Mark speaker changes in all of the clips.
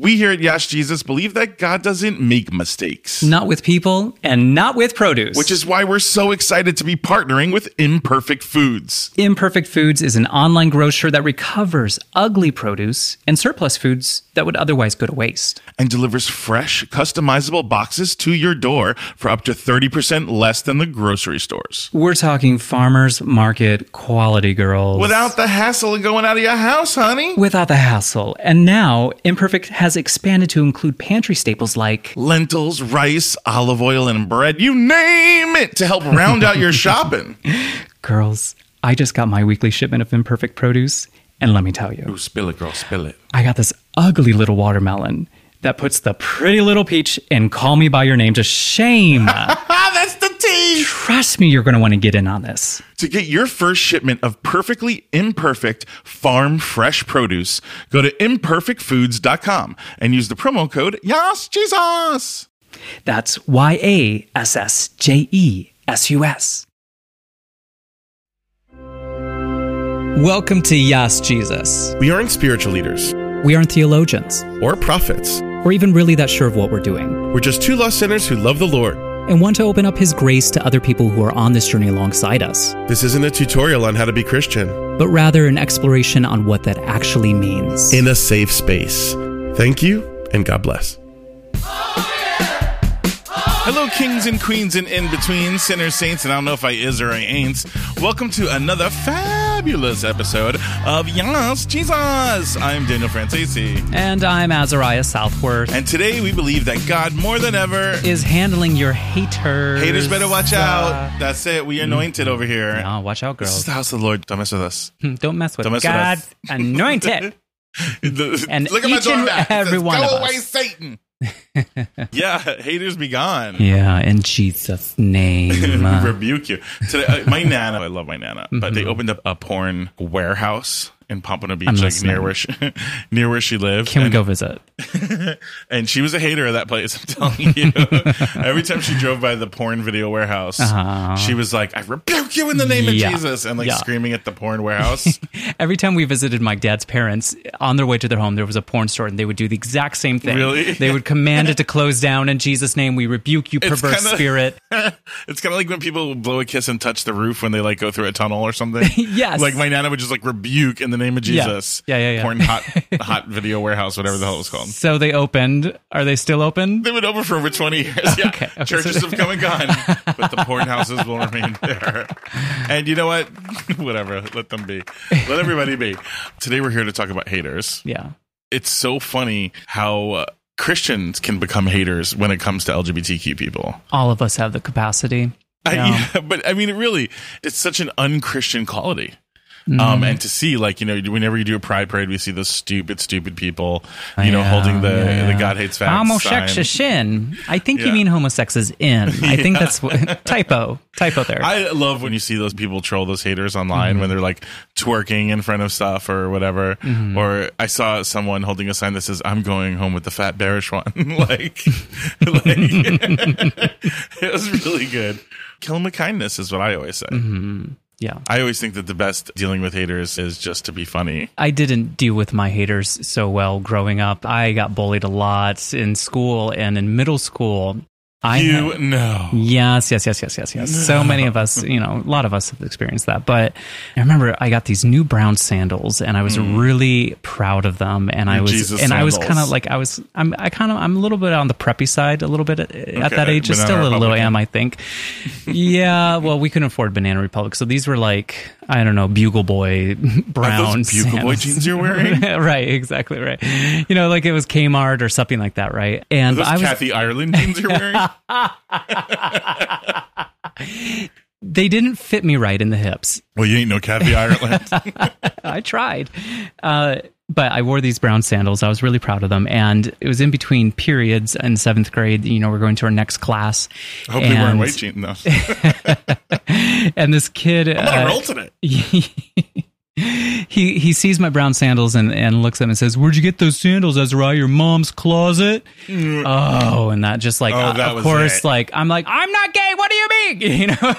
Speaker 1: We here at Yass Jesus believe that God doesn't make mistakes.
Speaker 2: Not with people and not with produce.
Speaker 1: Which is why we're so excited to be partnering with Imperfect Foods.
Speaker 2: Imperfect Foods is an online grocer that recovers ugly produce and surplus foods that would otherwise go to waste.
Speaker 1: And delivers fresh, customizable boxes to your door for up to 30% less than the grocery stores.
Speaker 2: We're talking farmers market quality girls.
Speaker 1: Without the hassle of going out of your house, honey.
Speaker 2: Without the hassle. And now Imperfect has expanded to include pantry staples like
Speaker 1: lentils, rice, olive oil, and bread. You name it to help round out your shopping.
Speaker 2: Girls, I just got my weekly shipment of imperfect produce, and let me tell you.
Speaker 1: Ooh, spill it, girl, spill it.
Speaker 2: I got this ugly little watermelon that puts the pretty little peach in call me by your name to shame.
Speaker 1: That's.
Speaker 2: Trust me, you're going to want to get in on this.
Speaker 1: To get your first shipment of perfectly imperfect farm fresh produce, go to imperfectfoods.com and use the promo code Yass Jesus.
Speaker 2: That's Y A S S J E S U S. Welcome to Yass Jesus.
Speaker 1: We aren't spiritual leaders.
Speaker 2: We aren't theologians.
Speaker 1: Or prophets.
Speaker 2: Or even really that sure of what we're doing.
Speaker 1: We're just two lost sinners who love the Lord.
Speaker 2: And want to open up His grace to other people who are on this journey alongside us.
Speaker 1: This isn't a tutorial on how to be Christian,
Speaker 2: but rather an exploration on what that actually means.
Speaker 1: In a safe space. Thank you, and God bless. Hello, kings and queens and in between, sinners, saints, and I don't know if I is or I ain't. Welcome to another fabulous episode of Yass Jesus. I'm Daniel Franzese.
Speaker 2: And I'm Azariah Southworth.
Speaker 1: And today we believe that God, more than ever,
Speaker 2: is handling your haters.
Speaker 1: Haters better watch uh, out. That's it. We anointed over here.
Speaker 2: No, watch out, girls.
Speaker 1: This is the house of the Lord. Don't mess with us.
Speaker 2: Don't mess with Don't mess God. With us. anointed.
Speaker 1: and look at my door Every one Go away. Satan. Yeah, haters be gone.
Speaker 2: Yeah, in Jesus' name.
Speaker 1: Rebuke you. Today, uh, my nana, I love my nana, mm-hmm. but they mm-hmm. opened up a porn warehouse in Pompano Beach, I'm like listening. near where she, near where she lived.
Speaker 2: Can and, we go visit?
Speaker 1: and she was a hater of that place. I'm telling you. Every time she drove by the porn video warehouse, uh-huh. she was like, "I rebuke you in the name yeah. of Jesus," and like yeah. screaming at the porn warehouse.
Speaker 2: Every time we visited my dad's parents on their way to their home, there was a porn store, and they would do the exact same thing.
Speaker 1: Really?
Speaker 2: They would command it to close down in Jesus' name. We rebuke you, perverse kinda, spirit.
Speaker 1: it's kind of like when people blow a kiss and touch the roof when they like go through a tunnel or something.
Speaker 2: yes.
Speaker 1: Like my nana would just like rebuke in the name of Jesus.
Speaker 2: Yeah, yeah, yeah. yeah.
Speaker 1: Porn hot hot video warehouse, whatever the hell it was called.
Speaker 2: So they opened. Are they still open?
Speaker 1: They've been open for over twenty years. Yeah. Okay, okay, Churches so have come and gone, but the porn houses will remain there. And you know what? Whatever. Let them be. Let everybody be. Today we're here to talk about haters.
Speaker 2: Yeah.
Speaker 1: It's so funny how. Uh, Christians can become haters when it comes to LGBTQ people.
Speaker 2: All of us have the capacity.
Speaker 1: I, yeah, but I mean, it really, it's such an unchristian quality. Mm. Um, and to see like you know whenever you do a pride parade, we see those stupid, stupid people, you yeah, know, holding the yeah. the God hates facts.
Speaker 2: Homosexual I think yeah. you mean homosex is in. I think that's what, typo typo there.
Speaker 1: I love when you see those people troll those haters online mm-hmm. when they're like twerking in front of stuff or whatever. Mm-hmm. Or I saw someone holding a sign that says "I'm going home with the fat bearish one." like, like it was really good. Kill them with kindness is what I always say.
Speaker 2: Mm-hmm. Yeah.
Speaker 1: I always think that the best dealing with haters is just to be funny.
Speaker 2: I didn't deal with my haters so well growing up. I got bullied a lot in school and in middle school.
Speaker 1: I you know.
Speaker 2: Yes, yes, yes, yes, yes, yes. No. So many of us, you know, a lot of us have experienced that. But I remember I got these new brown sandals and I was mm. really proud of them. And I was, Jesus and sandals. I was kind of like, I was, I'm, I kind of, I'm a little bit on the preppy side a little bit at, okay. at that age. Just still a little am, I think. yeah. Well, we couldn't afford Banana Republic. So these were like, I don't know, Bugle Boy brown
Speaker 1: Bugle Boy jeans you're wearing?
Speaker 2: right. Exactly. Right. You know, like it was Kmart or something like that. Right.
Speaker 1: And I was Kathy Ireland jeans you're wearing?
Speaker 2: they didn't fit me right in the hips.
Speaker 1: Well, you ain't no Kathy Ireland.
Speaker 2: I tried. Uh, but I wore these brown sandals. I was really proud of them. And it was in between periods in seventh grade. You know, we're going to our next class.
Speaker 1: I hope and, they weren't jeans, though.
Speaker 2: and this kid.
Speaker 1: I'm on uh, a roll today.
Speaker 2: He he sees my brown sandals and, and looks at them and says, "Where'd you get those sandals, Ezra? Your mom's closet?" Mm. Oh, and that just like, oh, uh, of course, it. like I'm like, I'm not gay. What do you mean? You know?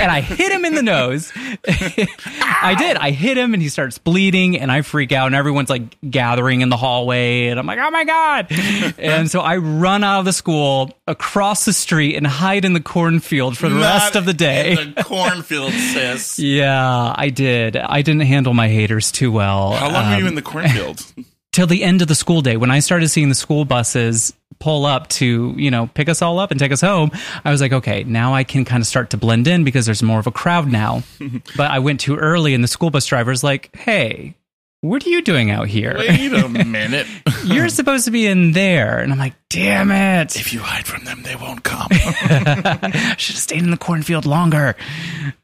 Speaker 2: and I hit him in the nose. I did. I hit him, and he starts bleeding, and I freak out, and everyone's like gathering in the hallway, and I'm like, oh my god! and so I run out of the school across the street and hide in the cornfield for the not rest of the day.
Speaker 1: the cornfield, sis.
Speaker 2: yeah, I did. I didn't handle my haters too well.
Speaker 1: How long um, were you in the cornfield?
Speaker 2: till the end of the school day when i started seeing the school buses pull up to you know pick us all up and take us home i was like okay now i can kind of start to blend in because there's more of a crowd now but i went too early and the school bus driver's like hey what are you doing out here?
Speaker 1: Wait a minute.
Speaker 2: You're supposed to be in there. And I'm like, damn it.
Speaker 1: If you hide from them, they won't come.
Speaker 2: Should have stayed in the cornfield longer.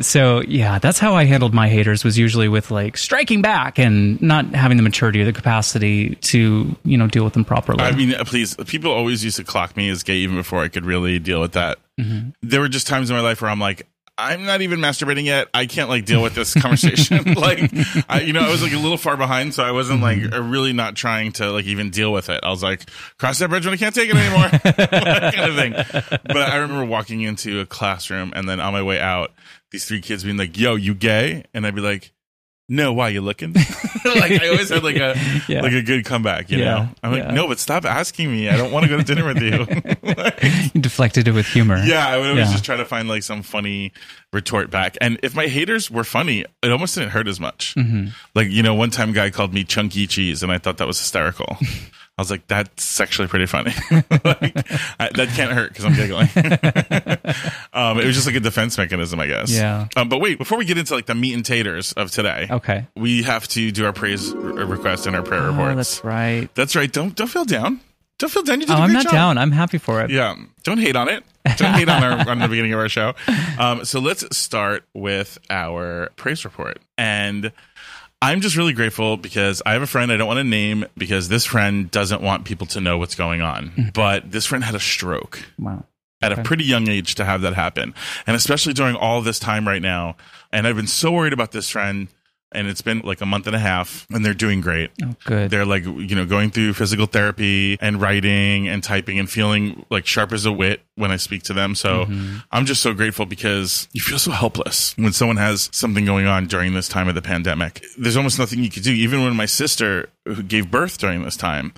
Speaker 2: So yeah, that's how I handled my haters was usually with like striking back and not having the maturity or the capacity to, you know, deal with them properly.
Speaker 1: I mean, please, people always used to clock me as gay even before I could really deal with that. Mm-hmm. There were just times in my life where I'm like, I'm not even masturbating yet. I can't like deal with this conversation. like, I, you know, I was like a little far behind, so I wasn't like mm-hmm. really not trying to like even deal with it. I was like, cross that bridge when I can't take it anymore, kind of thing. But I remember walking into a classroom and then on my way out, these three kids being like, "Yo, you gay?" And I'd be like, no, why you looking? like I always had like a yeah. like a good comeback, you yeah. know. I'm like, yeah. no, but stop asking me. I don't want to go to dinner with you.
Speaker 2: like, you deflected it with humor.
Speaker 1: Yeah, I would always just try to find like some funny retort back. And if my haters were funny, it almost didn't hurt as much. Mm-hmm. Like you know, one time guy called me chunky cheese, and I thought that was hysterical. I was like, that's actually pretty funny. like, I, that can't hurt because I'm giggling. um, it was just like a defense mechanism, I guess.
Speaker 2: Yeah.
Speaker 1: Um, but wait, before we get into like the meat and taters of today,
Speaker 2: okay,
Speaker 1: we have to do our praise request and our prayer oh, reports.
Speaker 2: That's right.
Speaker 1: That's right. Don't don't feel down. Don't feel down. You did oh,
Speaker 2: I'm
Speaker 1: not
Speaker 2: job. down. I'm happy for it.
Speaker 1: Yeah. Don't hate on it. Don't hate on, our, on the beginning of our show. Um, so let's start with our praise report. And I'm just really grateful because I have a friend I don't want to name because this friend doesn't want people to know what's going on. Mm-hmm. But this friend had a stroke.
Speaker 2: Wow.
Speaker 1: At okay. a pretty young age to have that happen. And especially during all this time right now. And I've been so worried about this friend and it's been like a month and a half and they're doing great.
Speaker 2: Oh, good.
Speaker 1: They're like, you know, going through physical therapy and writing and typing and feeling like sharp as a wit when I speak to them. So mm-hmm. I'm just so grateful because you feel so helpless when someone has something going on during this time of the pandemic. There's almost nothing you could do. Even when my sister who gave birth during this time,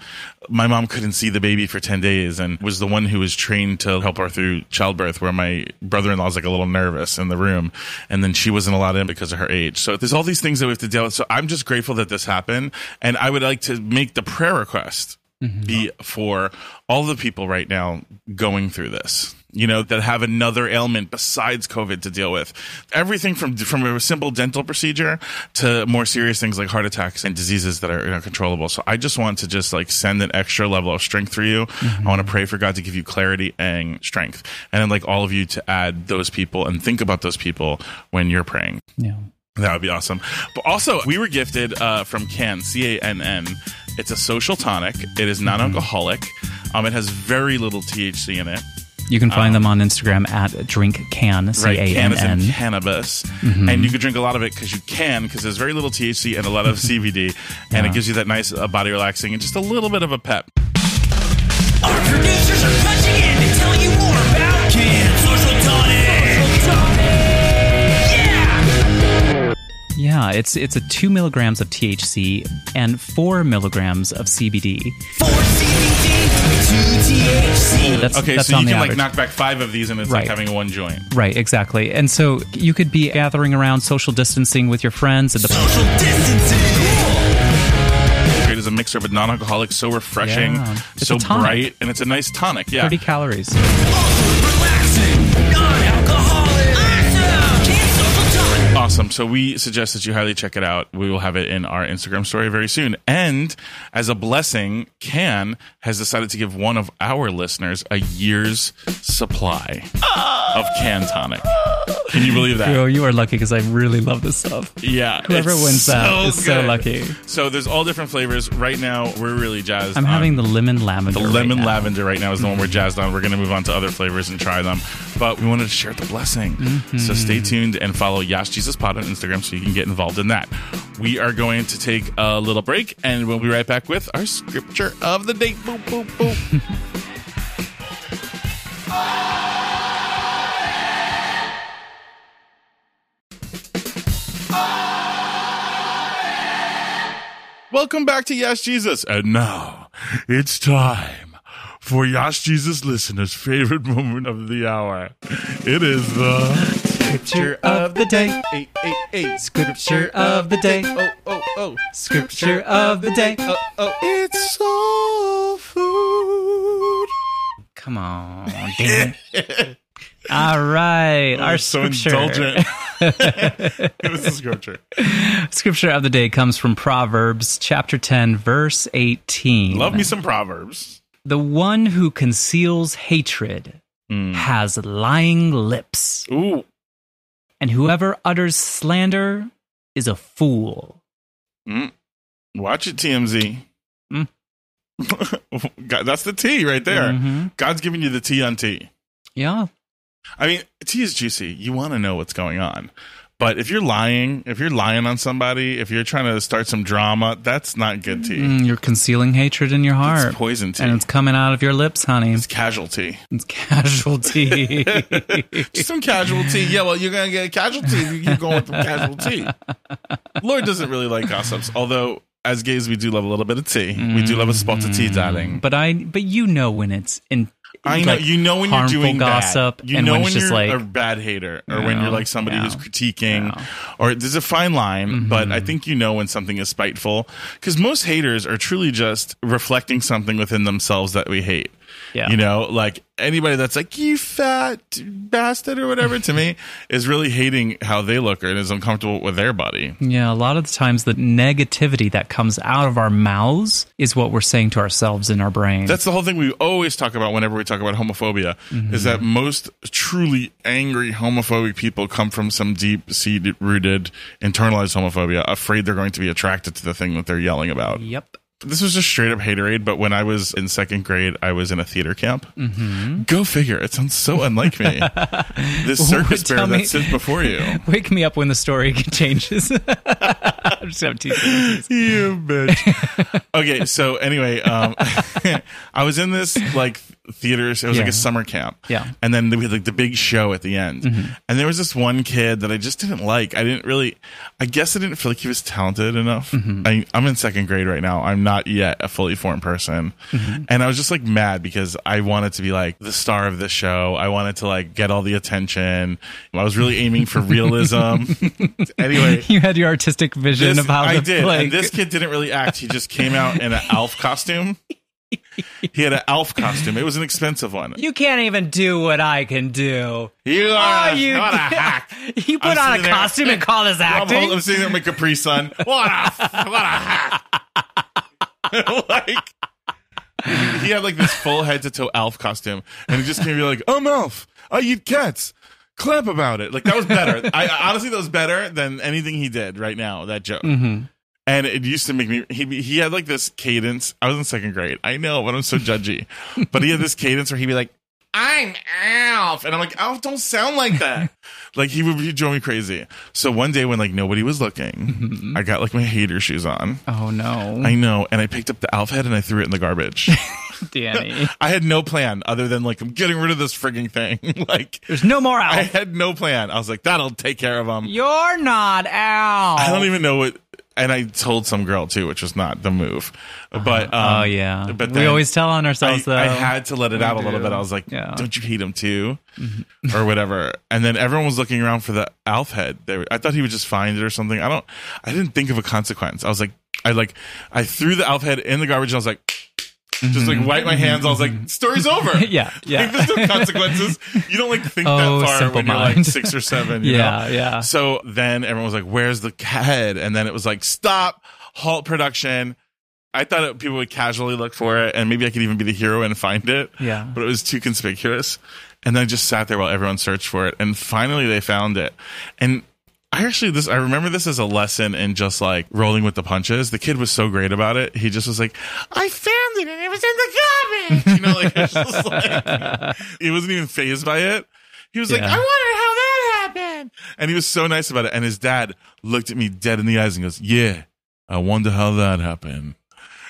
Speaker 1: my mom couldn't see the baby for 10 days and was the one who was trained to help her through childbirth where my brother-in-law was like a little nervous in the room and then she wasn't allowed in because of her age so there's all these things that we have to deal with so i'm just grateful that this happened and i would like to make the prayer request mm-hmm. be for all the people right now going through this you know, that have another ailment besides COVID to deal with. Everything from from a simple dental procedure to more serious things like heart attacks and diseases that are you know, controllable. So I just want to just like send an extra level of strength for you. Mm-hmm. I want to pray for God to give you clarity and strength, and then like all of you to add those people and think about those people when you're praying.
Speaker 2: Yeah.
Speaker 1: That would be awesome. But also, we were gifted uh, from Cann, C A N N. It's a social tonic. It is non alcoholic. Um, it has very little THC in it.
Speaker 2: You can find um, them on Instagram at drink can c a n n
Speaker 1: cannabis, mm-hmm. and you can drink a lot of it because you can because there's very little THC and a lot of CBD, and it gives you that nice uh, body relaxing and just a little bit of a pep.
Speaker 2: Yeah, it's it's a two milligrams of THC and four milligrams of CBD. Four CBD.
Speaker 1: two That's, okay, that's so you can average. like knock back five of these, and it's right. like having one joint.
Speaker 2: Right, exactly. And so you could be gathering around, social distancing with your friends. At the social distancing.
Speaker 1: Great as a mixer, but non-alcoholic, so refreshing, yeah. so bright, and it's a nice tonic. Yeah,
Speaker 2: thirty calories.
Speaker 1: Oh, awesome. So we suggest that you highly check it out. We will have it in our Instagram story very soon. And as a blessing, Cann has decided to give one of our listeners a year's supply. Of Cann tonic. Can you believe that?
Speaker 2: Bro, you are lucky because I really love this stuff.
Speaker 1: Yeah.
Speaker 2: Whoever wins so that is good. so lucky.
Speaker 1: So there's all different flavors. Right now, we're really jazzed.
Speaker 2: I'm having the lemon lavender.
Speaker 1: The lemon lavender right now is the one we're jazzed on. We're going to move on to other flavors and try them. But we wanted to share the blessing. Mm-hmm. So stay tuned and follow Yass Jesus Pod on Instagram so you can get involved in that. We are going to take a little break and we'll be right back with our scripture of the day. Boop, boop, boop. Welcome back to Yes Jesus. And now it's time for Yes Jesus listeners' favorite moment of the hour. It is the
Speaker 2: scripture of the day. Eight, eight, eight. Scripture of the day.
Speaker 1: Oh, oh, oh.
Speaker 2: Scripture of the day.
Speaker 1: Oh, oh. It's soul food.
Speaker 2: Come on, damn it. All right, oh, our so scripture. indulgent.
Speaker 1: Give us the scripture.
Speaker 2: Scripture of the day comes from Proverbs chapter 10, verse 18.
Speaker 1: Love me some Proverbs.
Speaker 2: The one who conceals hatred mm. has lying lips.
Speaker 1: Ooh.
Speaker 2: And whoever utters slander is a fool.
Speaker 1: Mm. Watch it, TMZ. Mm. that's the T right there. Mm-hmm. God's giving you the T on T.
Speaker 2: Yeah.
Speaker 1: I mean, tea is juicy. You want to know what's going on. But if you're lying, if you're lying on somebody, if you're trying to start some drama, that's not good tea.
Speaker 2: Mm, you're concealing hatred in your heart.
Speaker 1: It's poison tea.
Speaker 2: And it's coming out of your lips, honey.
Speaker 1: It's casualty.
Speaker 2: It's casualty.
Speaker 1: Just some casualty. Yeah, well, you're going to get a casualty if you keep going with the casualty. Lord doesn't really like gossips, although as gays, we do love a little bit of tea. We do love a spot of tea, darling.
Speaker 2: But I, but you know when it's in
Speaker 1: I know like you know when you're doing
Speaker 2: gossip,
Speaker 1: bad. You know when, you're like, a bad hater, or when you're like somebody who's critiquing, or there's a fine line. Mm-hmm. But I think you know when something is spiteful because most haters are truly just reflecting something within themselves that we hate.
Speaker 2: Yeah.
Speaker 1: You know, like anybody that's like, you fat bastard or whatever to me is really hating how they look and is uncomfortable with their body.
Speaker 2: Yeah. A lot of the times the negativity that comes out of our mouths is what we're saying to ourselves in our brain.
Speaker 1: That's the whole thing we always talk about whenever we talk about homophobia mm-hmm. is that most truly angry homophobic people come from some deep seated rooted internalized homophobia, afraid they're going to be attracted to the thing that they're yelling about.
Speaker 2: Yep.
Speaker 1: This was just straight up haterade, but when I was in second grade, I was in a theater camp.
Speaker 2: Mm-hmm.
Speaker 1: Go figure. It sounds so unlike me. this circus bear that sits before you.
Speaker 2: Wake me up when the story changes. I'm just
Speaker 1: have You bitch. okay, so anyway, um, I was in this like theaters. It was yeah. like a summer camp.
Speaker 2: Yeah.
Speaker 1: And then we had like the big show at the end. Mm-hmm. And there was this one kid that I just didn't like. I didn't really, I guess I didn't feel like he was talented enough. Mm-hmm. I, am in second grade right now. I'm not yet a fully formed person. Mm-hmm. And I was just like mad because I wanted to be like the star of the show. I wanted to like get all the attention. I was really aiming for realism. anyway.
Speaker 2: You had your artistic vision
Speaker 1: this,
Speaker 2: of how
Speaker 1: I did. Like... And this kid didn't really act. He just came out in an Alf costume he had an elf costume. It was an expensive one.
Speaker 2: You can't even do what I can do.
Speaker 1: You are oh, you, what a hack.
Speaker 2: You put I'm on a costume there, and call this acting.
Speaker 1: I'm, I'm sitting there with my Capri Sun. What a what a hack. like he had like this full head to toe elf costume, and he just came to be like, "I'm Alf. I eat cats." Clap about it. Like that was better. I honestly, that was better than anything he did right now. That joke.
Speaker 2: Mm-hmm.
Speaker 1: And it used to make me. He he had like this cadence. I was in second grade. I know, but I'm so judgy. but he had this cadence where he'd be like, "I'm Alf," and I'm like, "Alf, don't sound like that." like he would he drove me crazy. So one day when like nobody was looking, mm-hmm. I got like my hater shoes on.
Speaker 2: Oh no!
Speaker 1: I know, and I picked up the Alf head and I threw it in the garbage.
Speaker 2: Danny.
Speaker 1: I had no plan other than like I'm getting rid of this frigging thing. like
Speaker 2: there's no more Alf.
Speaker 1: I had no plan. I was like, that'll take care of him.
Speaker 2: You're not Alf.
Speaker 1: I don't even know what and I told some girl too, which was not the move. But
Speaker 2: uh-huh. um, oh yeah, but we always tell on ourselves
Speaker 1: I,
Speaker 2: though.
Speaker 1: I had to let it we out do. a little bit. I was like, yeah. "Don't you hate him too?" Mm-hmm. or whatever. And then everyone was looking around for the Alf head. I thought he would just find it or something. I don't. I didn't think of a consequence. I was like, I like, I threw the Alf head in the garbage. and I was like just like wipe my hands. I was like, mm-hmm. story's over.
Speaker 2: yeah, yeah.
Speaker 1: Like, there's no consequences. You don't like think oh, that far when mind. you're like six or seven. yeah, know?
Speaker 2: yeah.
Speaker 1: So then everyone was like, "Where's the head?" And then it was like, "Stop, halt production." I thought it, people would casually look for it, and maybe I could even be the hero and find it.
Speaker 2: Yeah.
Speaker 1: But it was too conspicuous. And then I just sat there while everyone searched for it. And finally they found it. And I actually this I remember this as a lesson in just like rolling with the punches. The kid was so great about it. He just was like, "I found it and it was in the garbage." You know, like it's just like he wasn't even phased by it. He was yeah. like, "I wonder how that happened," and he was so nice about it. And his dad looked at me dead in the eyes and goes, "Yeah, I wonder how that happened."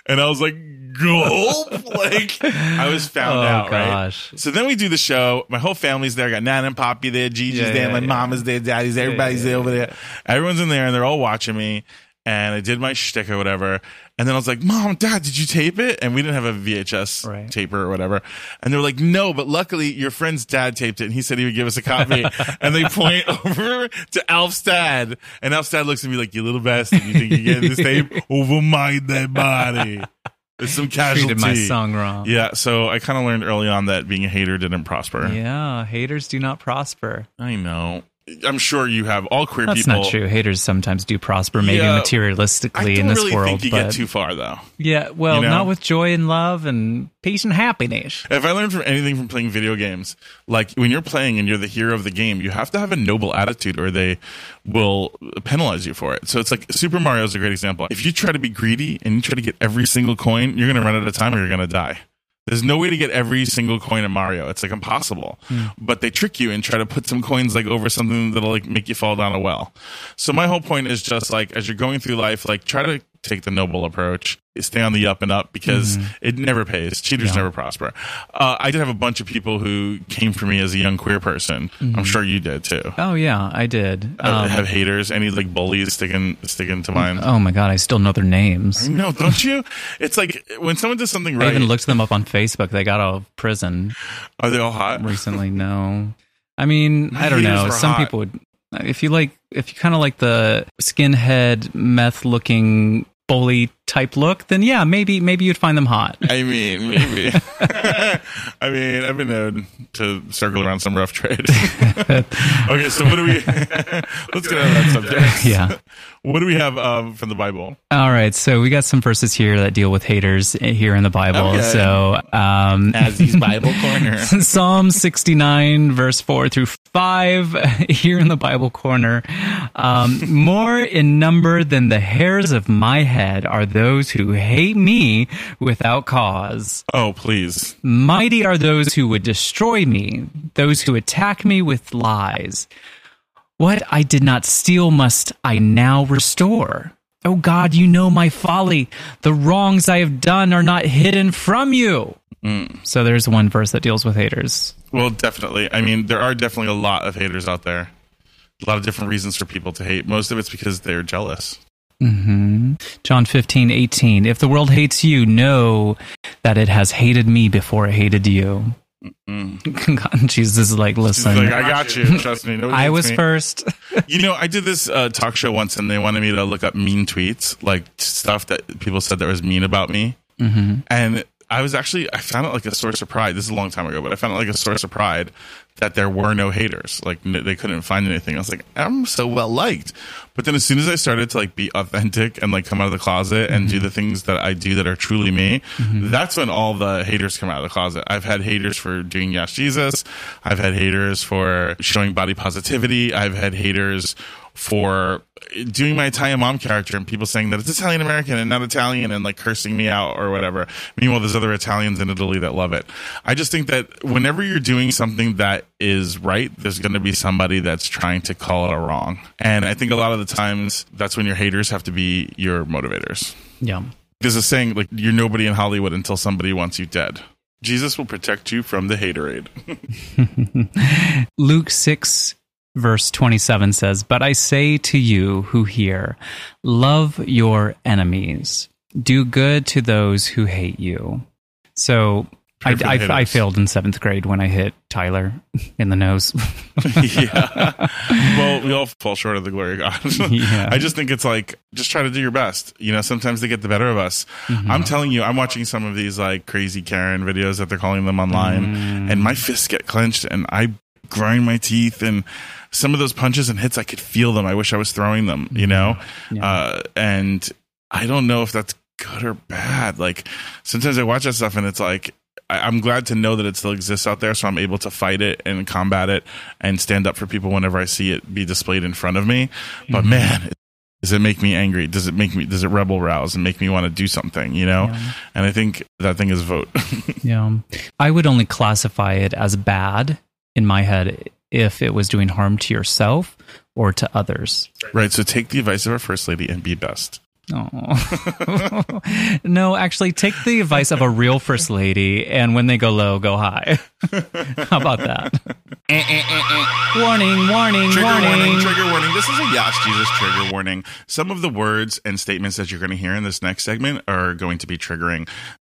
Speaker 1: And I was like, gulp. like I was found oh, out, gosh. right? So then we do the show. My whole family's there. I got Nan and Poppy there, Gigi's yeah, there, yeah, my yeah. mama's there, daddy's there, everybody's there over there. Everyone's in there and they're all watching me. And I did my shtick or whatever. And then I was like, Mom, Dad, did you tape it? And we didn't have a VHS right. taper or whatever. And they were like, No, but luckily your friend's dad taped it and he said he would give us a copy. and they point over to Alf's dad. And Alf's dad looks at me like, You little bastard, you think you're getting this tape over my dead body? It's some casualty.
Speaker 2: Treated my song wrong.
Speaker 1: Yeah, so I kind of learned early on that being a hater didn't prosper.
Speaker 2: Yeah, haters do not prosper.
Speaker 1: I know. I'm sure you have all queer
Speaker 2: That's
Speaker 1: people.
Speaker 2: That's not true. Haters sometimes do prosper, maybe yeah, materialistically in this
Speaker 1: really
Speaker 2: world.
Speaker 1: Think you
Speaker 2: but,
Speaker 1: get too far, though.
Speaker 2: Yeah, well, you know? not with joy and love and peace and happiness.
Speaker 1: If I learned from anything from playing video games, like when you're playing and you're the hero of the game, you have to have a noble attitude, or they will penalize you for it. So it's like Super Mario is a great example. If you try to be greedy and you try to get every single coin, you're going to run out of time, or you're going to die. There's no way to get every single coin in Mario. It's like impossible. Mm. But they trick you and try to put some coins like over something that'll like make you fall down a well. So my whole point is just like as you're going through life, like try to take the noble approach stay on the up and up because mm-hmm. it never pays. Cheaters yeah. never prosper. Uh, I did have a bunch of people who came for me as a young queer person. Mm-hmm. I'm sure you did too.
Speaker 2: Oh yeah, I did.
Speaker 1: Uh, um, have haters? Any like bullies sticking sticking to mine
Speaker 2: Oh my god, I still know their names.
Speaker 1: No, don't you? It's like when someone does something right.
Speaker 2: I even looked them up on Facebook. They got out of prison.
Speaker 1: Are they all hot
Speaker 2: recently? No. I mean, I don't know. Some hot. people would if you like if you kind of like the skinhead meth looking bully type look, then yeah, maybe maybe you'd find them hot.
Speaker 1: I mean, maybe. I mean, I've been known to circle around some rough trade. okay, so what do we? let's get out of that subject.
Speaker 2: Yeah.
Speaker 1: What do we have um, from the Bible?
Speaker 2: All right, so we got some verses here that deal with haters here in the Bible. Okay. So, um,
Speaker 1: these Bible corner,
Speaker 2: Psalm sixty nine, verse four through five, here in the Bible corner. Um, more in number than the hairs of my head are those who hate me without cause.
Speaker 1: Oh, please!
Speaker 2: Mighty are those who would destroy me, those who attack me with lies. What I did not steal must I now restore. Oh God, you know my folly. The wrongs I have done are not hidden from you. Mm. So there's one verse that deals with haters.
Speaker 1: Well, definitely. I mean, there are definitely a lot of haters out there. A lot of different reasons for people to hate. Most of it's because they're jealous.
Speaker 2: Mm-hmm. John 15, 18. If the world hates you, know that it has hated me before it hated you. Jesus is like, listen.
Speaker 1: Like, I got you. Trust me.
Speaker 2: I was me. first.
Speaker 1: you know, I did this uh, talk show once, and they wanted me to look up mean tweets, like stuff that people said that was mean about me. Mm-hmm. And I was actually I found it like a source of pride. This is a long time ago, but I found it like a source of pride that there were no haters. Like they couldn't find anything. I was like, I'm so well liked. But then as soon as I started to like be authentic and like come out of the closet and mm-hmm. do the things that I do that are truly me, mm-hmm. that's when all the haters come out of the closet. I've had haters for doing Yes Jesus. I've had haters for showing body positivity. I've had haters for doing my Italian mom character and people saying that it's Italian American and not Italian and like cursing me out or whatever. Meanwhile, there's other Italians in Italy that love it. I just think that whenever you're doing something that is right, there's going to be somebody that's trying to call it a wrong. And I think a lot of the times that's when your haters have to be your motivators.
Speaker 2: Yeah.
Speaker 1: There's a saying like, you're nobody in Hollywood until somebody wants you dead. Jesus will protect you from the haterade.
Speaker 2: Luke 6 verse 27 says, But I say to you who hear, love your enemies, do good to those who hate you. So I, I, I, failed in seventh grade when I hit Tyler in the nose.
Speaker 1: yeah. Well, we all fall short of the glory of God. yeah. I just think it's like, just try to do your best. You know, sometimes they get the better of us. Mm-hmm. I'm telling you, I'm watching some of these like crazy Karen videos that they're calling them online, mm. and my fists get clenched and I grind my teeth and some of those punches and hits, I could feel them. I wish I was throwing them, you know? Yeah. Uh, and I don't know if that's good or bad. Like sometimes I watch that stuff and it's like, I, I'm glad to know that it still exists out there, so I'm able to fight it and combat it and stand up for people whenever I see it be displayed in front of me. But mm-hmm. man, does it make me angry? Does it make me? Does it rebel rouse and make me want to do something? You know, yeah. and I think that thing is vote.
Speaker 2: yeah, I would only classify it as bad in my head if it was doing harm to yourself or to others.
Speaker 1: Right. So take the advice of our first lady and be best.
Speaker 2: Oh no! Actually, take the advice of a real first lady, and when they go low, go high. How about that? Eh, eh, eh, warning! Warning!
Speaker 1: Trigger
Speaker 2: warning.
Speaker 1: warning! Trigger warning! This is a Yass Jesus trigger warning. Some of the words and statements that you're going to hear in this next segment are going to be triggering.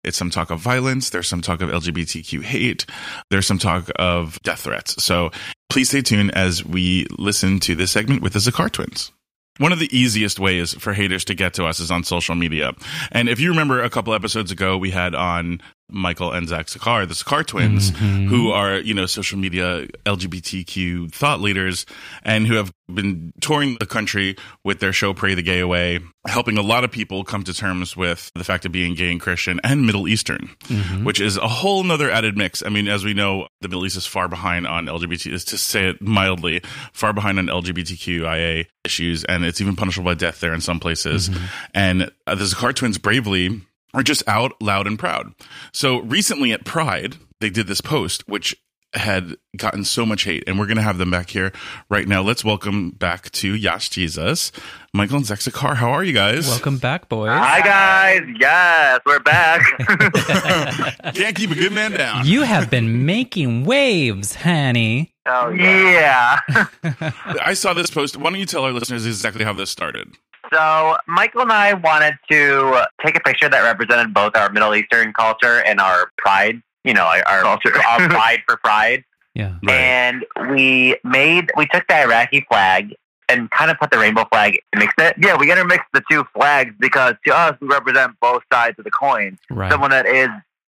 Speaker 1: It's some talk of violence. There's some talk of LGBTQ hate. There's some talk of death threats. So please stay tuned as we listen to this segment with the Zakar twins. One of the easiest ways for haters to get to us is on social media. And if you remember a couple episodes ago, we had on Michael and Zach Zakar, the Zakar twins, mm-hmm. who are, you know, social media LGBTQ thought leaders and who have been touring the country with their show Pray the Gay Away, helping a lot of people come to terms with the fact of being gay and Christian and Middle Eastern, mm-hmm. which is a whole nother added mix. I mean, as we know, the Middle East is far behind on LGBT, is to say it mildly, far behind on LGBTQIA issues, and it's even punishable by death there in some places. Mm-hmm. And uh, the Zakar twins bravely are just out loud and proud. So recently at Pride, they did this post, which had gotten so much hate, and we're going to have them back here right now. Let's welcome back to Yass Jesus, Michael and Zakar. How are you guys?
Speaker 2: Welcome back, boys.
Speaker 3: Hi, guys. Yes, we're back.
Speaker 1: Can't keep a good man down.
Speaker 2: You have been making waves, honey.
Speaker 3: Oh, yeah.
Speaker 1: I saw this post. Why don't you tell our listeners exactly how this started?
Speaker 3: So Michael and I wanted to take a picture that represented both our Middle Eastern culture and our pride. You know, our, our culture, our pride for pride.
Speaker 2: Yeah.
Speaker 3: Right. And we made we took the Iraqi flag and kind of put the rainbow flag and mixed it. Yeah, we intermixed the two flags because to us we represent both sides of the coin. Right. Someone that is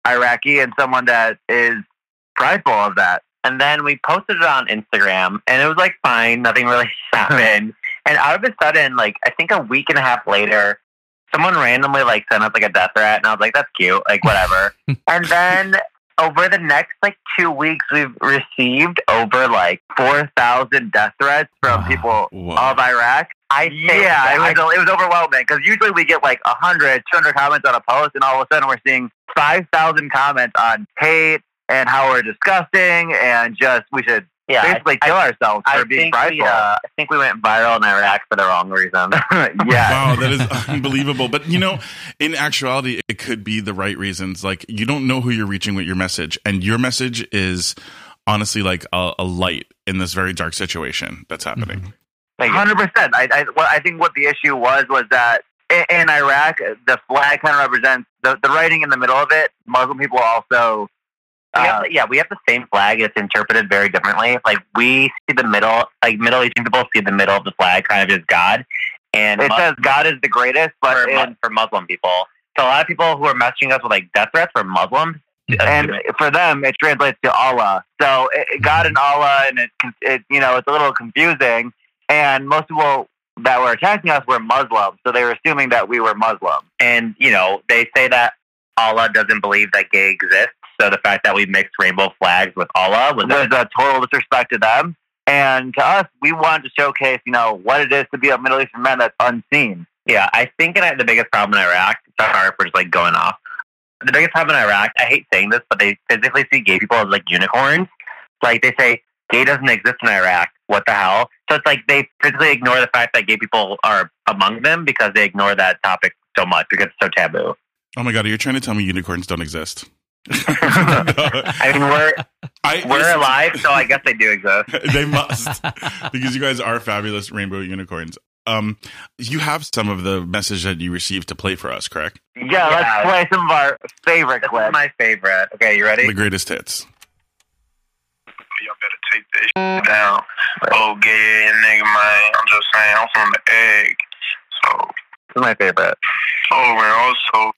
Speaker 3: Iraqi and someone that is prideful of that. And then we posted it on Instagram and it was like fine, nothing really happened. And out of a sudden, like I think a week and a half later, someone randomly like sent us like a death threat, and I was like, "That's cute," like whatever. and then over the next like two weeks, we've received over like four thousand death threats from wow. people wow. of Iraq. I yeah, it was it was overwhelming because usually we get like 100, 200 comments on a post, and all of a sudden we're seeing five thousand comments on hate and how we're disgusting and just we should yeah, basically kill I, ourselves for I being prideful. We, uh, I think we went viral in Iraq for the wrong reason. yeah.
Speaker 1: Wow, that is unbelievable. But you know, in actuality, it could be the right reasons. Like you don't know who you're reaching with your message, and your message is honestly like a, a light in this very dark situation that's happening.
Speaker 3: Hundred percent. I, I, well, I think what the issue was was that in, in Iraq, the flag kind of represents the, the writing in the middle of it. Muslim people also we uh, yeah, we have the same flag. It's interpreted very differently. Like we see the middle, like Middle Eastern people see the middle of the flag kind of as God, and it Muslim, says God is the greatest, but for, in, for Muslim people. So a lot of people who are messaging us with like death threats for Muslims, and for them it translates to Allah. So it, God and Allah, and it, it, you know, it's a little confusing. And most people that were attacking us were Muslims, so they were assuming that we were Muslim. And you know, they say that Allah doesn't believe that gay exists. So the fact that we mixed rainbow flags with Allah was, was a total disrespect to them. And to us, we wanted to showcase, you know, what it is to be a Middle Eastern man that's unseen. Yeah, I think the biggest problem in Iraq, sorry for just like going off. The biggest problem in Iraq, I hate saying this, but they physically see gay people as like unicorns. Like they say, gay doesn't exist in Iraq. What the hell? So it's like they physically ignore the fact that gay people are among them because they ignore that topic so much because it's so taboo.
Speaker 1: Oh my god, are you trying to tell me unicorns don't exist?
Speaker 3: I mean, we're I, we're alive, so I guess they do exist.
Speaker 1: they must, because you guys are fabulous rainbow unicorns. Um, you have some of the message that you received to play for us, correct?
Speaker 3: Yeah, yeah. let's play some of our favorite this clips. my favorite. Okay, you ready?
Speaker 1: The greatest hits.
Speaker 4: Y'all better take this down. Oh, gay nigga, man. I'm just saying, I'm from the egg. So.
Speaker 3: This is my favorite.
Speaker 4: Oh, man, also,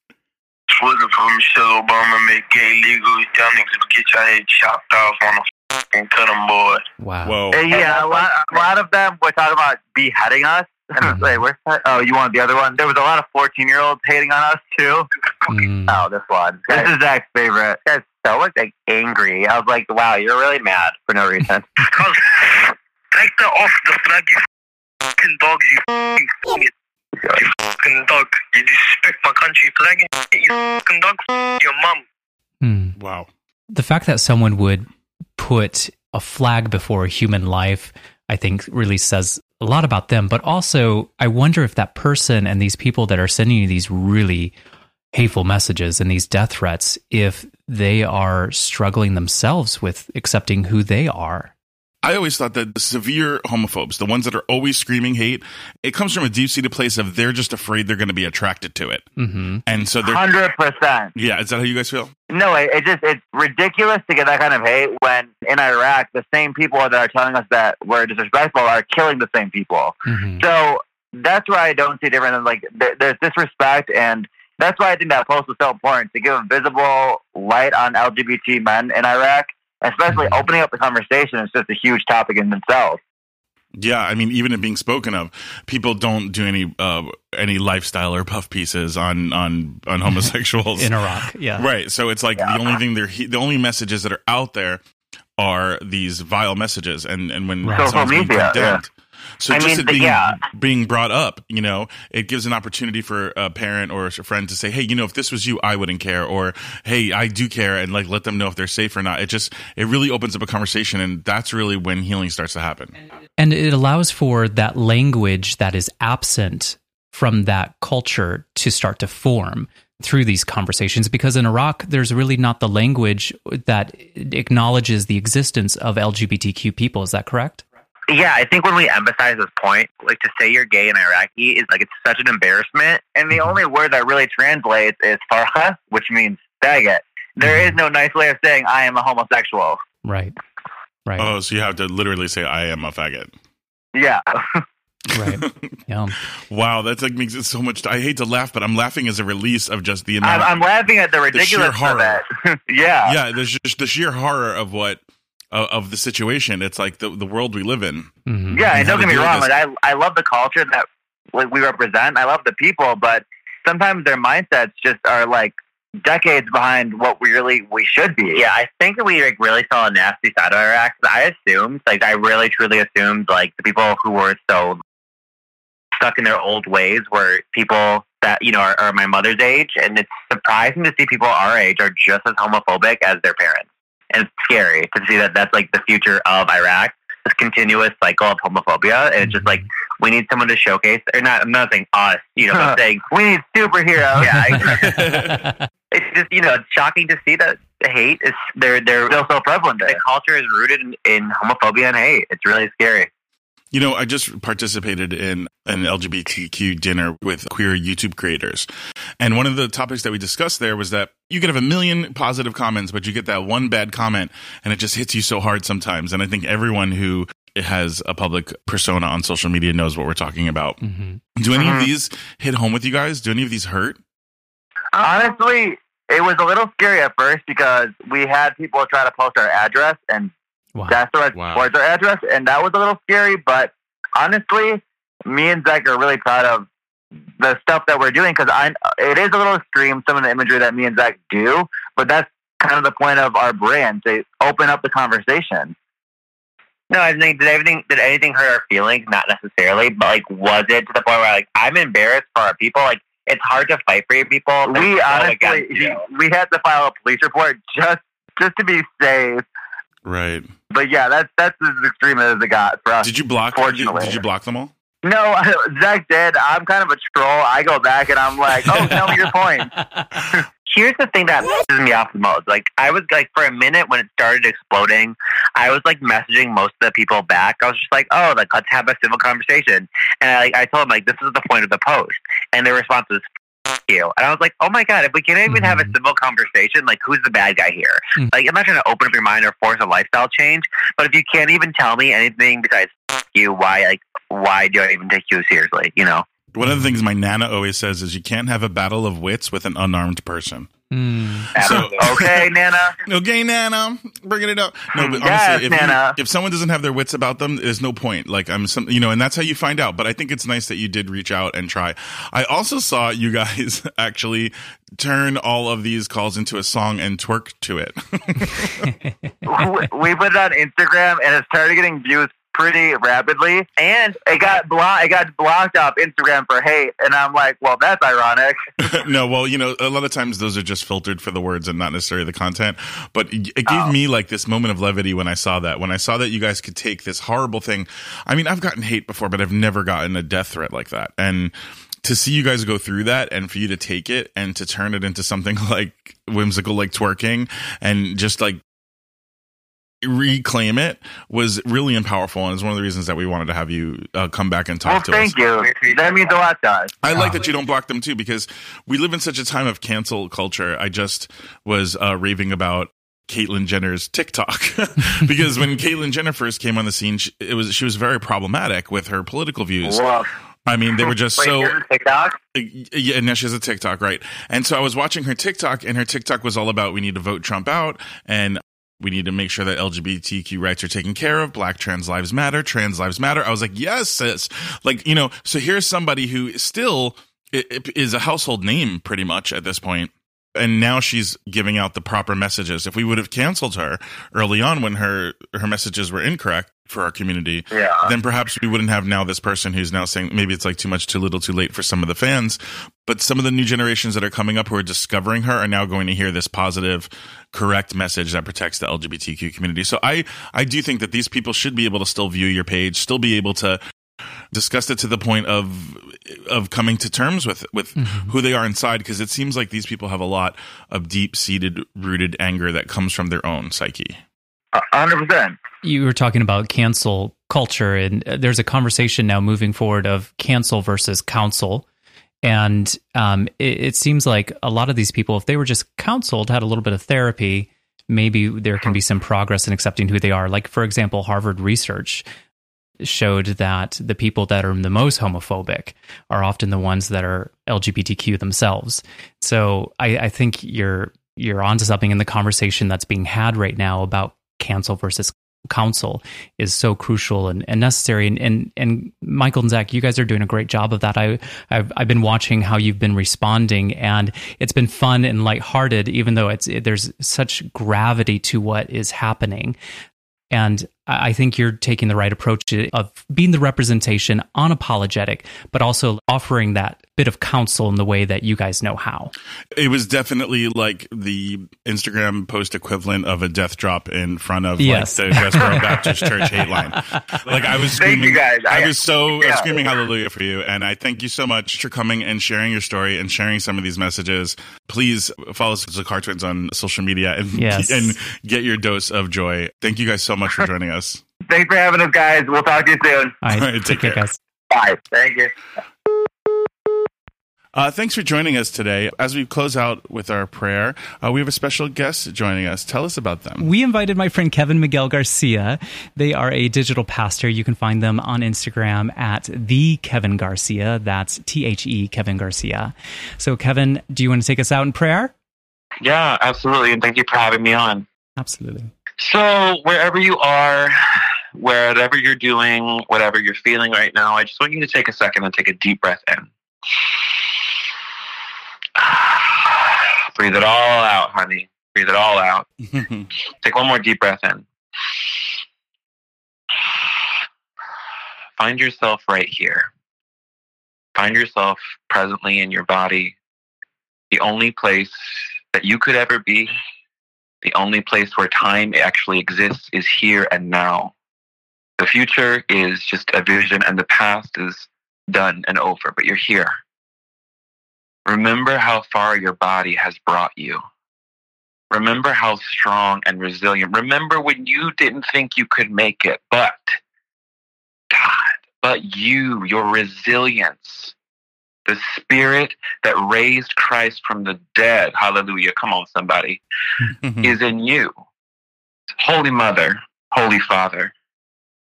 Speaker 4: Twitter for Michelle Obama make gay legal. Y'all niggas get your head chopped off on a fucking cutting board.
Speaker 2: Wow.
Speaker 1: Whoa.
Speaker 3: yeah, a lot, a lot of them were talking about beheading us. And I was like, where's that? Oh, you want the other one? There was a lot of 14 year olds hating on us too. Mm. Oh, this one. This is Zach's favorite. This guy's so like angry. I was like, wow, you're really mad for no reason.
Speaker 4: Because take that off the flag, you fucking dogs, you fucking you fucking dog. You disrespect my country flag, you fucking dog. Your mum.
Speaker 1: Mm. Wow.
Speaker 2: The fact that someone would put a flag before a human life, I think really says a lot about them. But also, I wonder if that person and these people that are sending you these really hateful messages and these death threats, if they are struggling themselves with accepting who they are
Speaker 1: I always thought that the severe homophobes, the ones that are always screaming hate, it comes from a deep seated place of they're just afraid they're going to be attracted to it, mm-hmm. and so they're
Speaker 3: hundred percent.
Speaker 1: Yeah, is that how you guys feel?
Speaker 3: No, it, it just it's ridiculous to get that kind of hate when in Iraq the same people that are telling us that we're disrespectful are killing the same people. Mm-hmm. So that's why I don't see different than like there's disrespect and that's why I think that post was so important to give a visible light on LGBT men in Iraq especially mm-hmm. opening up the conversation is just a huge topic in itself.
Speaker 1: Yeah, I mean, even it being spoken of, people don't do any uh, any lifestyle or puff pieces on on on homosexuals
Speaker 2: in Iraq. Yeah,
Speaker 1: right. So it's like yeah. the only thing they're the only messages that are out there are these vile messages, and and when right. someone's being condemned, yeah. So I just mean, being, yeah. being brought up, you know, it gives an opportunity for a parent or a friend to say, "Hey, you know, if this was you, I wouldn't care," or "Hey, I do care," and like let them know if they're safe or not. It just it really opens up a conversation, and that's really when healing starts to happen.
Speaker 2: And it allows for that language that is absent from that culture to start to form through these conversations because in Iraq there's really not the language that acknowledges the existence of LGBTQ people is that correct?
Speaker 3: Yeah, I think when we emphasize this point, like to say you're gay in Iraqi is like it's such an embarrassment. And the mm-hmm. only word that really translates is farha, which means faggot. There is mm-hmm. no nice way of saying I am a homosexual.
Speaker 2: Right. Right.
Speaker 1: Oh, so you have to literally say I am a faggot.
Speaker 3: Yeah.
Speaker 2: right. Yeah.
Speaker 1: Wow, that's like makes it so much. I hate to laugh, but I'm laughing as a release of just the
Speaker 3: amount. I'm, I'm laughing at the ridiculous the horror. yeah.
Speaker 1: Yeah. There's just the sheer horror of what of, of the situation. It's like the the world we live in.
Speaker 3: Mm-hmm. Yeah, and don't get me wrong. Like I I love the culture that we represent. I love the people, but sometimes their mindsets just are like decades behind what we really we should be. Yeah, I think we like really saw a nasty side of Iraq. I assumed, like, I really truly assumed, like, the people who were so stuck in their old ways where people that you know are, are my mother's age, and it's surprising to see people our age are just as homophobic as their parents and it's scary to see that that's like the future of Iraq. This continuous cycle of homophobia, and it's just like we need someone to showcase. Or not, I'm not saying us, you know, I'm saying we need superheroes. Yeah, it's just you know it's shocking to see that the hate is they're they're still so prevalent. The culture is rooted in, in homophobia and hate. It's really scary.
Speaker 1: You know, I just participated in an LGBTQ dinner with queer YouTube creators. And one of the topics that we discussed there was that you can have a million positive comments, but you get that one bad comment and it just hits you so hard sometimes. And I think everyone who has a public persona on social media knows what we're talking about. Mm-hmm. Do any of these hit home with you guys? Do any of these hurt?
Speaker 3: Honestly, it was a little scary at first because we had people try to post our address and Wow. That's the right wow. our address, and that was a little scary. But honestly, me and Zach are really proud of the stuff that we're doing because I it is a little extreme some of the imagery that me and Zach do, but that's kind of the point of our brand to open up the conversation. No, I think did everything did anything hurt our feelings? Not necessarily, but like was it to the point where like I'm embarrassed for our people? Like it's hard to fight for your people. We oh honestly we had to file a police report just just to be safe
Speaker 1: Right.
Speaker 3: But yeah, that's that's as extreme as it got for us.
Speaker 1: Did you block? Did, did you block them all?
Speaker 3: No, Zach did. I'm kind of a troll. I go back and I'm like, oh, tell me your point. Here's the thing that pisses me off the most. Like, I was like, for a minute when it started exploding, I was like messaging most of the people back. I was just like, oh, like let's have a civil conversation. And I, like, I told them like, this is the point of the post. And their response was, you. And I was like, oh my God, if we can't even mm-hmm. have a mm-hmm. civil conversation, like who's the bad guy here? Mm-hmm. Like, I'm not trying to open up your mind or force a lifestyle change, but if you can't even tell me anything besides you, why, like, why do I even take you seriously, you know?
Speaker 1: One of the things my nana always says is you can't have a battle of wits with an unarmed person.
Speaker 3: Mm. So, okay, Nana.
Speaker 1: Okay, Nana. Bringing it up. No, but yes, honestly, if, Nana. You, if someone doesn't have their wits about them, there's no point. Like I'm some, you know, and that's how you find out. But I think it's nice that you did reach out and try. I also saw you guys actually turn all of these calls into a song and twerk to it.
Speaker 3: we put it on Instagram and it started getting views pretty rapidly, and it got blocked. It got blocked off Instagram for hate, and I'm like, well, that's ironic.
Speaker 1: no, well, you know, a lot of times those are just filtered for the words and not necessarily the content. But it gave oh. me like this moment of levity when I saw that. When I saw that you guys could take this horrible thing. I mean, I've gotten hate before, but I've never gotten a death threat like that, and to see you guys go through that and for you to take it and to turn it into something like whimsical like twerking and just like reclaim it was really powerful and is one of the reasons that we wanted to have you uh, come back and talk well,
Speaker 3: to thank us. Thank you. That means a lot us.
Speaker 1: I like that you don't block them too because we live in such a time of cancel culture. I just was uh, raving about Caitlyn Jenner's TikTok because when Caitlyn Jenner first came on the scene, she, it was she was very problematic with her political views. I mean, they were just Wait, so.
Speaker 3: TikTok?
Speaker 1: Yeah, now she has a TikTok, right? And so I was watching her TikTok, and her TikTok was all about we need to vote Trump out, and we need to make sure that LGBTQ rights are taken care of. Black trans lives matter. Trans lives matter. I was like, yes, sis. Like, you know, so here's somebody who still is a household name pretty much at this point and now she's giving out the proper messages. If we would have canceled her early on when her her messages were incorrect for our community, yeah. then perhaps we wouldn't have now this person who's now saying maybe it's like too much, too little, too late for some of the fans. But some of the new generations that are coming up who are discovering her are now going to hear this positive, correct message that protects the LGBTQ community. So I I do think that these people should be able to still view your page, still be able to discussed it to the point of of coming to terms with with mm-hmm. who they are inside because it seems like these people have a lot of deep seated rooted anger that comes from their own psyche.
Speaker 3: Hundred percent.
Speaker 2: You were talking about cancel culture, and there's a conversation now moving forward of cancel versus counsel. And um, it, it seems like a lot of these people, if they were just counseled, had a little bit of therapy, maybe there can be some progress in accepting who they are. Like, for example, Harvard research showed that the people that are the most homophobic are often the ones that are LGBTQ themselves. So I, I think you're you're onto something in the conversation that's being had right now about cancel versus counsel is so crucial and, and necessary. And, and, and Michael and Zach, you guys are doing a great job of that. I, I've, I've been watching how you've been responding and it's been fun and lighthearted, even though it's, it, there's such gravity to what is happening. And I think you're taking the right approach of being the representation, unapologetic, but also offering that bit of counsel in the way that you guys know how.
Speaker 1: It was definitely like the Instagram post equivalent of a death drop in front of
Speaker 2: yes.
Speaker 1: like the Westboro Baptist Church hate line. Like I was screaming, guys. I, I was so yeah. screaming hallelujah for you, and I thank you so much for coming and sharing your story and sharing some of these messages. Please follow us the Cann Twins on social media and yes. and get your dose of joy. Thank you guys so much for joining us.
Speaker 3: Thanks for having us, guys. We'll talk to you soon.
Speaker 2: All right, All right take, take care, care, guys.
Speaker 3: Bye. Thank you.
Speaker 1: Uh, thanks for joining us today. As we close out with our prayer, uh, we have a special guest joining us. Tell us about them.
Speaker 2: We invited my friend Kevin Miguel Garcia. They are a digital pastor. You can find them on Instagram at the Kevin Garcia. That's T H E Kevin Garcia. So, Kevin, do you want to take us out in prayer?
Speaker 5: Yeah, absolutely. And thank you for having me on.
Speaker 2: Absolutely.
Speaker 5: So, wherever you are, whatever you're doing, whatever you're feeling right now, I just want you to take a second and take a deep breath in. Breathe it all out, honey. Breathe it all out. Take one more deep breath in. Find yourself right here. Find yourself presently in your body, the only place that you could ever be, the only place where time actually exists is here and now. The future is just a vision and the past is done and over, but you're here. Remember how far your body has brought you. Remember how strong and resilient. Remember when you didn't think you could make it, but God, but you, your resilience, the spirit that raised Christ from the dead, hallelujah, come on, somebody, is in you. Holy Mother, Holy Father,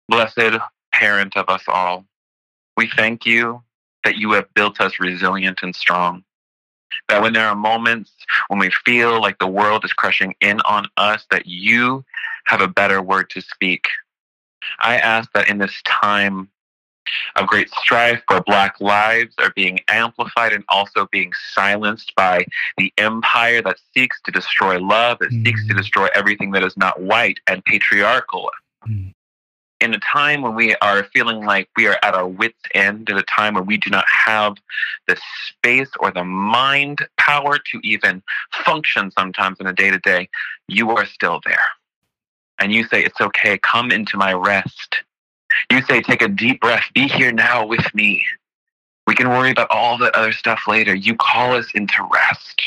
Speaker 5: blessed parent of us all, we thank you that you have built us resilient and strong. That when there are moments when we feel like the world is crushing in on us, that you have a better word to speak. I ask that in this time of great strife where Black lives are being amplified and also being silenced by the empire that seeks to destroy love, that mm. seeks to destroy everything that is not white and patriarchal. Mm. In a time when we are feeling like we are at our wits' end, in a time when we do not have the space or the mind power to even function sometimes in a day to day, you are still there. And you say, It's okay, come into my rest you say, take a deep breath, be here now with me. We can worry about all that other stuff later. You call us into rest.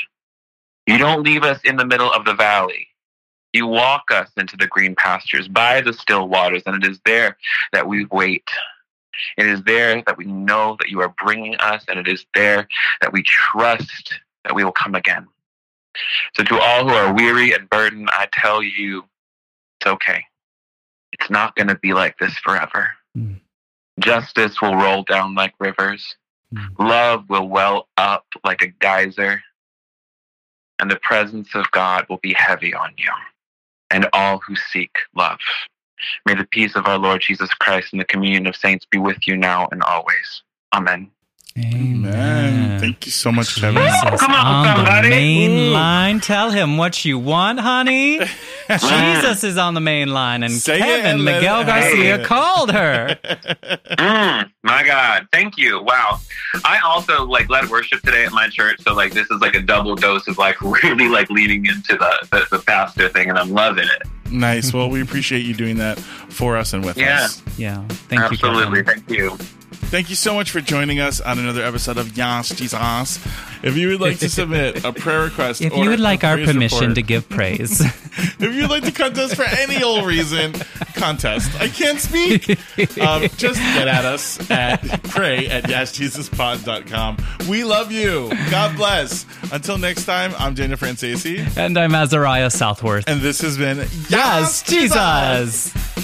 Speaker 5: You don't leave us in the middle of the valley. You walk us into the green pastures by the still waters, and it is there that we wait. It is there that we know that you are bringing us, and it is there that we trust that we will come again. So, to all who are weary and burdened, I tell you, it's okay it's not going to be like this forever. Mm. Justice will roll down like rivers. Mm. Love will well up like a geyser. And the presence of God will be heavy on you and all who seek love. May the peace of our Lord Jesus Christ and the communion of saints be with you now and always. Amen.
Speaker 1: Amen. Thank you so much, Kevin.
Speaker 2: Jesus, Come on, on the main Ooh. line. Tell him what you want, honey. Jesus is on the main line, and Say Kevin Miguel Garcia called her.
Speaker 5: Mm, my God, thank you. Wow. I also like led worship today at my church, so like this is like a double dose of like really like leaning into the the, the pastor thing, and I'm loving it.
Speaker 1: Nice. Well, we appreciate you doing that for us and with
Speaker 2: yeah.
Speaker 1: us.
Speaker 2: Yeah. Yeah. Thank
Speaker 5: Absolutely.
Speaker 2: you.
Speaker 5: Absolutely. Thank you.
Speaker 1: Thank you so much for joining us on another episode of Yass Jesus. If you would like to submit a prayer request,
Speaker 2: if you would like our permission report, to give praise,
Speaker 1: if you'd like to contest for any old reason, contest. I can't speak. Um, just get at us at pray at yassjesuspod.com. We love you. God bless. Until next time, I'm Daniel Franzese.
Speaker 2: And I'm Azariah Southworth.
Speaker 1: And this has been
Speaker 2: Yass, Jesus. Jesus.